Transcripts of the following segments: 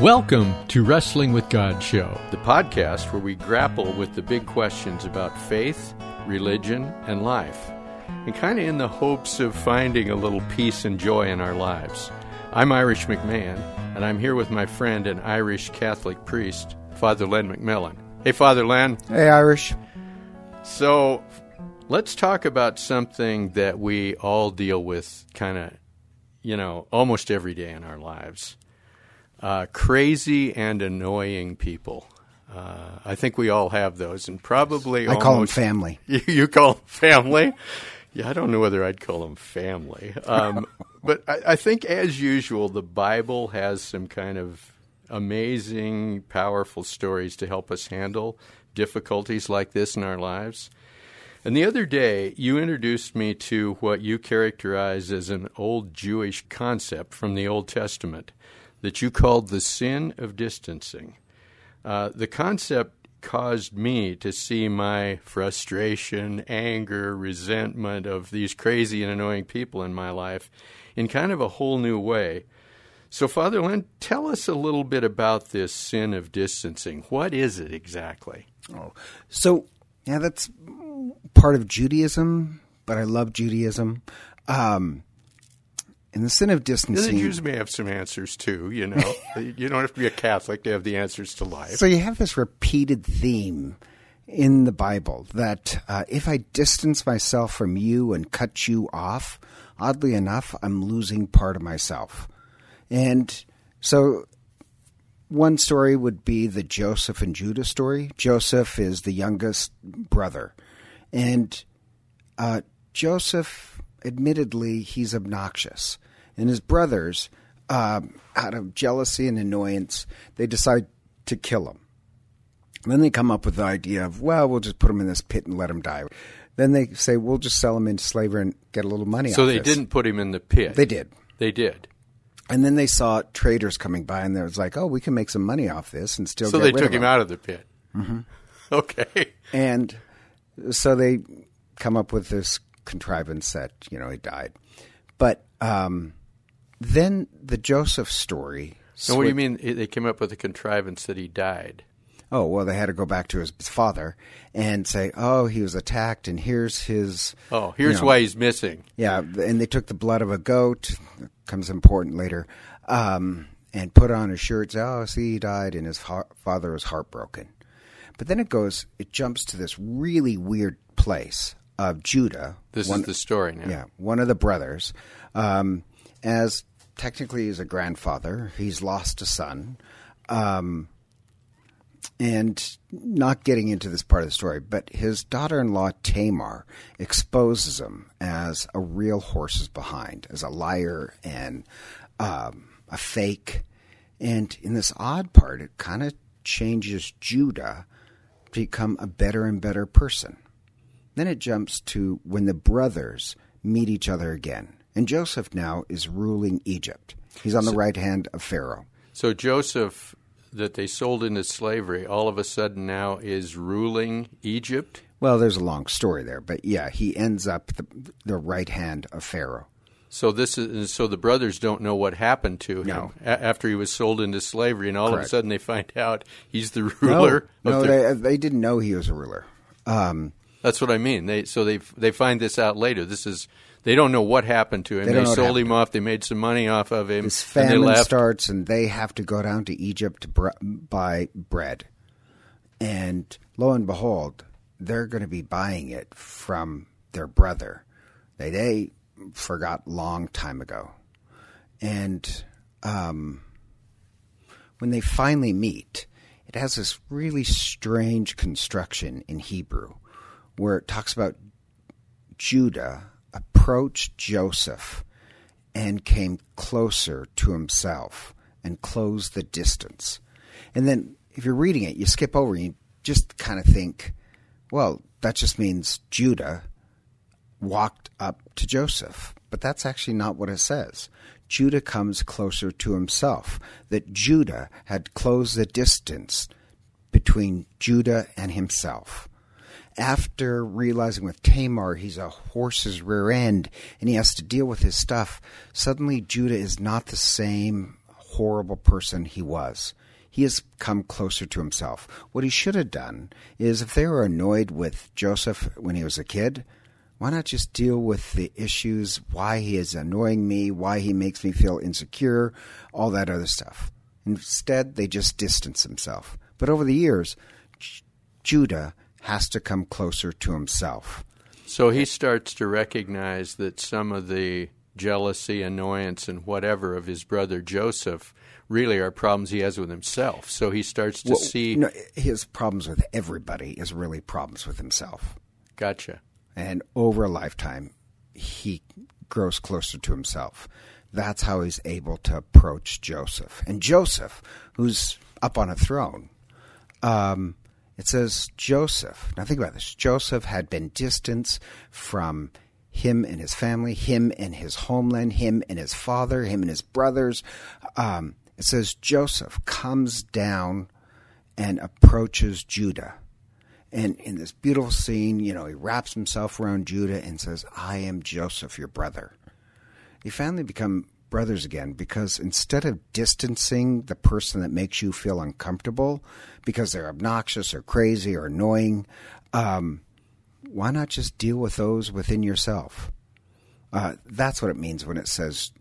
Welcome to Wrestling with God Show. the podcast where we grapple with the big questions about faith, religion, and life, and kind of in the hopes of finding a little peace and joy in our lives. I'm Irish McMahon, and I'm here with my friend and Irish Catholic priest, Father Len McMillan. Hey, Father Len. Hey, Irish. So let's talk about something that we all deal with kind of, you know, almost every day in our lives uh, crazy and annoying people. Uh, I think we all have those, and probably I call them family. You, you call them family? Yeah, I don't know whether I'd call them family. Um, but I, I think, as usual, the Bible has some kind of amazing, powerful stories to help us handle difficulties like this in our lives. And the other day, you introduced me to what you characterize as an old Jewish concept from the Old Testament that you called the sin of distancing. Uh, the concept caused me to see my frustration, anger, resentment of these crazy and annoying people in my life in kind of a whole new way. So, Father Len, tell us a little bit about this sin of distancing. What is it exactly? Oh, so yeah, that's part of Judaism, but I love Judaism. Um, and the sin of The distancing. Jews may have some answers too, you know. you don't have to be a Catholic to have the answers to life. So you have this repeated theme in the Bible that uh, if I distance myself from you and cut you off, oddly enough, I'm losing part of myself. And so one story would be the Joseph and Judah story. Joseph is the youngest brother. And uh, Joseph, admittedly, he's obnoxious. And his brothers, um, out of jealousy and annoyance, they decide to kill him. And then they come up with the idea of, well, we'll just put him in this pit and let him die. Then they say, we'll just sell him into slavery and get a little money So they this. didn't put him in the pit. They did. They did. And then they saw traders coming by, and they was like, "Oh, we can make some money off this and still." So they took of him out of the pit. Mm-hmm. Okay. And so they come up with this contrivance that you know he died. But um, then the Joseph story. So what do you mean they came up with a contrivance that he died? Oh well, they had to go back to his father and say, "Oh, he was attacked, and here's his." Oh, here's you know, why he's missing. Yeah, and they took the blood of a goat. Comes important later, um, and put on his shirt. Oh, see, he died, and his fa- father was heartbroken. But then it goes. It jumps to this really weird place of Judah. This one- is the story now. yeah, one of the brothers, um, as technically he's a grandfather. He's lost a son. Um, and not getting into this part of the story, but his daughter in law Tamar exposes him as a real horse's behind, as a liar and um, a fake. And in this odd part, it kind of changes Judah to become a better and better person. Then it jumps to when the brothers meet each other again. And Joseph now is ruling Egypt. He's on the right hand of Pharaoh. So Joseph, that they sold into slavery, all of a sudden now is ruling Egypt. Well, there's a long story there, but yeah, he ends up the, the right hand of Pharaoh. So this is so the brothers don't know what happened to him No. a- after he was sold into slavery, and all of a sudden they find out he's the ruler. no, no their- they, they didn't know he was a ruler. Um, That's what I mean. They so they they find this out later. This is they don't know what happened to him. They They, don't know what sold him off. They made some money off of him. this and they famine starts, and they have to go down to Egypt to br- buy bread. And lo and behold, they're going to be buying it from their brother. They they forgot long time ago, and um, when they finally meet, it has this really strange construction in Hebrew, where it talks about Judah approached Joseph and came closer to himself and closed the distance. And then if you're reading it, you skip over and you just kind of think, well, that just means Judah walked up to Joseph. But that's actually not what it says. Judah comes closer to himself, that Judah had closed the distance between Judah and himself. After realizing with Tamar he's a horse's rear end and he has to deal with his stuff, suddenly Judah is not the same horrible person he was. He has come closer to himself. What he should have done is if they were annoyed with Joseph when he was a kid, why not just deal with the issues, why he is annoying me, why he makes me feel insecure, all that other stuff. Instead, they just distance himself. But over the years, J- Judah has to come closer to himself. So he starts to recognize that some of the jealousy, annoyance, and whatever of his brother Joseph really are problems he has with himself. So he starts to Well, see. no, his problems with everybody is really problems with himself. Gotcha. And over a lifetime, he grows closer to himself. That's how he's able to approach Joseph. And Joseph, who's up on a throne, um, it says Joseph. Now think about this. Joseph had been distanced from him and his family, him and his homeland, him and his father, him and his brothers. Um, it says Joseph comes down and approaches Judah. And in this beautiful scene, you know, he wraps himself around Judah and says, I am Joseph, your brother. They finally become brothers again because instead of distancing the person that makes you feel uncomfortable because they're obnoxious or crazy or annoying, um, why not just deal with those within yourself? Uh, that's what it means when it says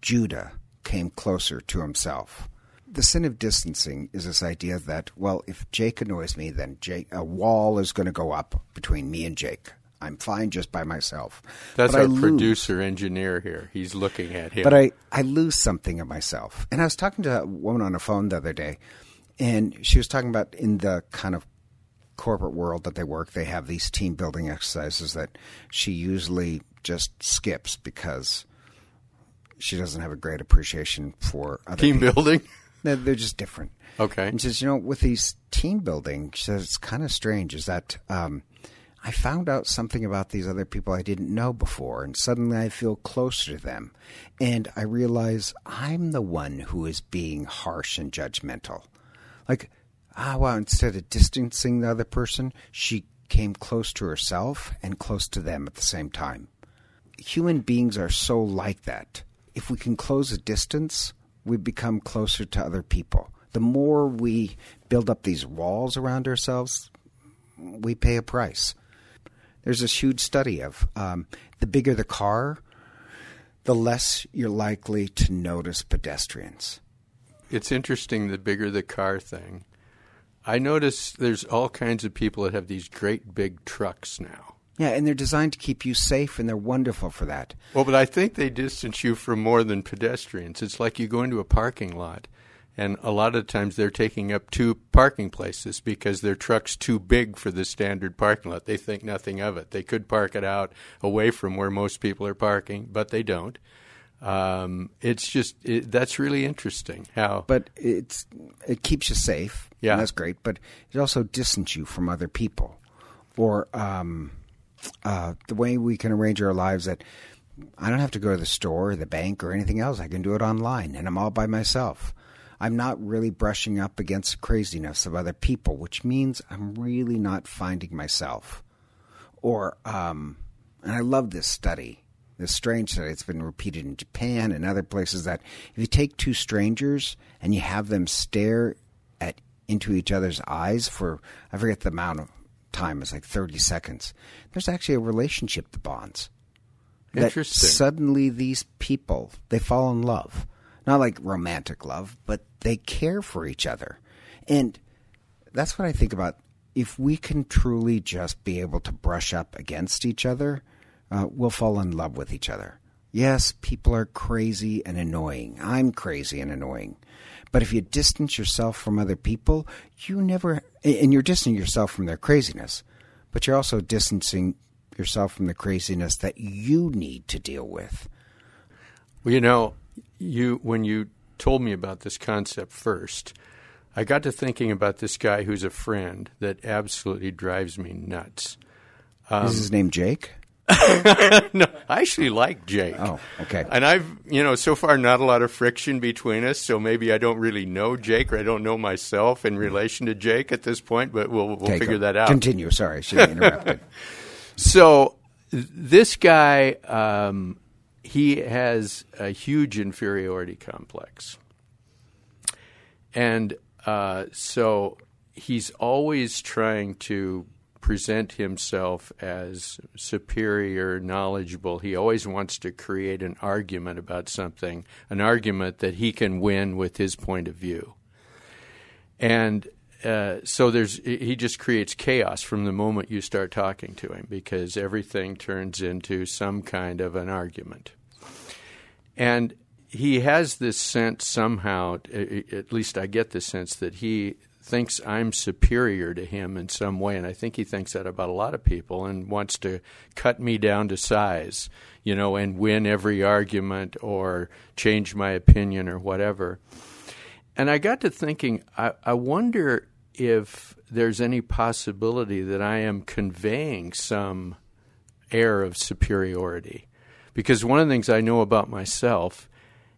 Judah came closer to himself. The sin of distancing is this idea that, well, if Jake annoys me, then Jake, a wall is going to go up between me and Jake. I'm fine just by myself. That's But our lose. producer engineer here. He's looking at him. But I, I lose something of myself. And I was talking to a woman on the phone the other day, and she was talking about in the kind of corporate world that they work, they have these team building exercises that she usually just skips because she doesn't have a great appreciation for other Team people. building. They're, they're just different. Okay. And she says, you know, with these team building, she says it's kind of strange is that um, I found out something about these other people I didn't know before, and suddenly I feel closer to them. And I realize I'm the one who is being harsh and judgmental. Like, ah, well, instead of distancing the other person, she came close to herself and close to them at the same time. Human beings are so like that. If we can close a distance, we become closer to other people. The more we build up these walls around ourselves, we pay a price. There's this huge study of um, the bigger the car, the less you're likely to notice pedestrians. It's interesting the bigger the car thing. I notice there's all kinds of people that have these great big trucks now. Yeah, and they're designed to keep you safe, and they're wonderful for that. Well, but I think they distance you from more than pedestrians. It's like you go into a parking lot, and a lot of times they're taking up two parking places because their truck's too big for the standard parking lot. They think nothing of it. They could park it out away from where most people are parking, but they don't. Um, it's just it, that's really interesting how. But it's it keeps you safe. Yeah. and that's great. But it also distances you from other people, or um, uh, the way we can arrange our lives that I don't have to go to the store, or the bank, or anything else. I can do it online, and I'm all by myself. I'm not really brushing up against the craziness of other people, which means I'm really not finding myself. Or, um, and I love this study, this strange study. It's been repeated in Japan and other places that if you take two strangers and you have them stare at into each other's eyes for I forget the amount of time, it's like thirty seconds. There's actually a relationship that bonds. That Interesting. suddenly these people they fall in love, not like romantic love, but they care for each other, and that's what I think about. If we can truly just be able to brush up against each other, uh, we'll fall in love with each other. Yes, people are crazy and annoying. I'm crazy and annoying. But if you distance yourself from other people, you never, and you're distancing yourself from their craziness, but you're also distancing yourself from the craziness that you need to deal with. Well, you know, you when you told me about this concept first, I got to thinking about this guy who's a friend that absolutely drives me nuts. Um, Is his name Jake? no, I actually like Jake. Oh, okay. And I've, you know, so far not a lot of friction between us, so maybe I don't really know Jake or I don't know myself in relation to Jake at this point, but we'll we'll figure that out. Continue. Sorry, I should have interrupted. So this guy, um, he has a huge inferiority complex. And uh, so he's always trying to present himself as superior, knowledgeable. He always wants to create an argument about something, an argument that he can win with his point of view. And uh, so there's he just creates chaos from the moment you start talking to him because everything turns into some kind of an argument. And he has this sense somehow, at least I get the sense that he thinks I'm superior to him in some way, and I think he thinks that about a lot of people and wants to cut me down to size, you know, and win every argument or change my opinion or whatever. And I got to thinking, I, I wonder if there's any possibility that I am conveying some air of superiority. Because one of the things I know about myself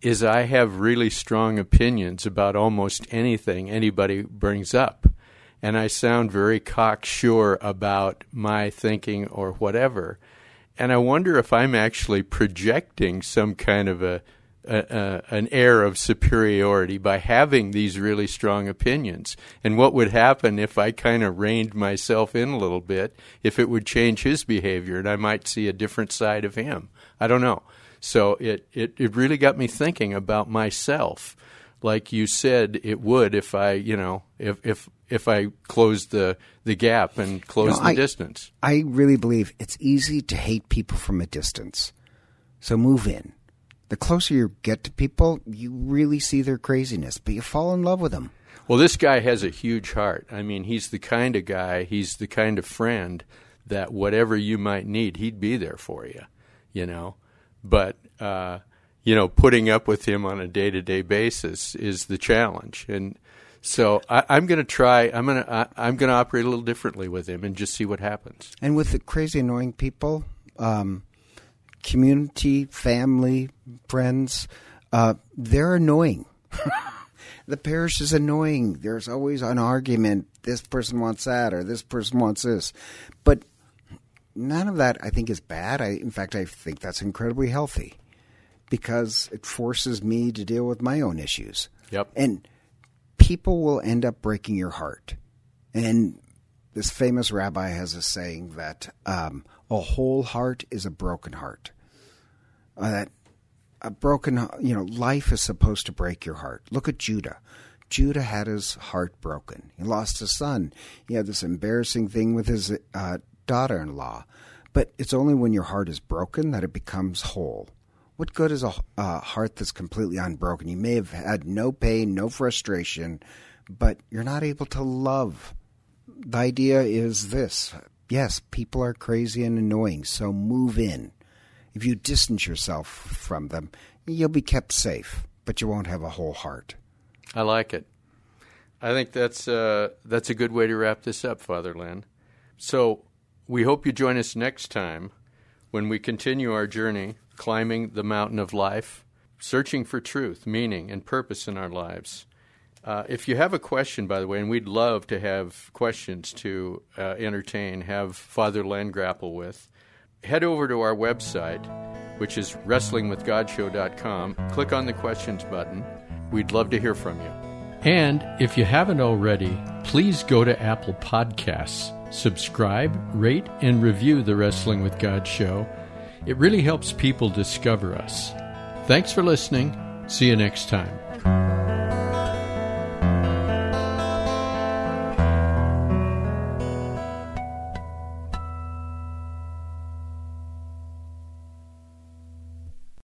is I have really strong opinions about almost anything anybody brings up. And I sound very cocksure about my thinking or whatever. And I wonder if I'm actually projecting some kind of a, a, a, an air of superiority by having these really strong opinions. And what would happen if I kind of reined myself in a little bit, if it would change his behavior and I might see a different side of him? I don't know. So it, it, it really got me thinking about myself, like you said it would if I, you know, if if if I closed the the gap and closed you know, the I, distance. I really believe it's easy to hate people from a distance. So move in. The closer you get to people, you really see their craziness, but you fall in love with them. Well, this guy has a huge heart. I mean, he's the kind of guy, he's the kind of friend that whatever you might need, he'd be there for you, you know but uh, you know, putting up with him on a day to day basis is the challenge. And so I, am going to try. I'm going to I'm going to operate a little differently with him and just see what happens. And with the crazy annoying people, um, community, family, friends, uh, they're annoying. the parish is annoying. There's always an argument. This person wants that, or this person wants this. But none of that I think is bad. I, in fact, I think that's incredibly healthy because it forces me to deal with my own issues. Yep. And people will end up breaking your heart. And this famous rabbi has a saying that um, a whole heart is a broken heart. Uh, that a broken, you know, life is supposed to break your heart. Look at Judah. Judah had his heart broken. He lost his son. He had this embarrassing thing with his uh, daughter in law. But it's only when your heart is broken that it becomes whole. What good is a, a heart that's completely unbroken? You may have had no pain, no frustration, but you're not able to love. The idea is this yes, people are crazy and annoying, so move in. If you distance yourself from them, you'll be kept safe, but you won't have a whole heart. I like it. I think that's uh, that's a good way to wrap this up, Father Len. So we hope you join us next time when we continue our journey climbing the mountain of life, searching for truth, meaning, and purpose in our lives. Uh, if you have a question, by the way, and we'd love to have questions to uh, entertain, have Father Len grapple with, head over to our website, which is wrestlingwithgodshow.com. Click on the questions button. We'd love to hear from you. And if you haven't already, please go to Apple Podcasts subscribe, rate, and review the Wrestling with God show. It really helps people discover us. Thanks for listening. See you next time.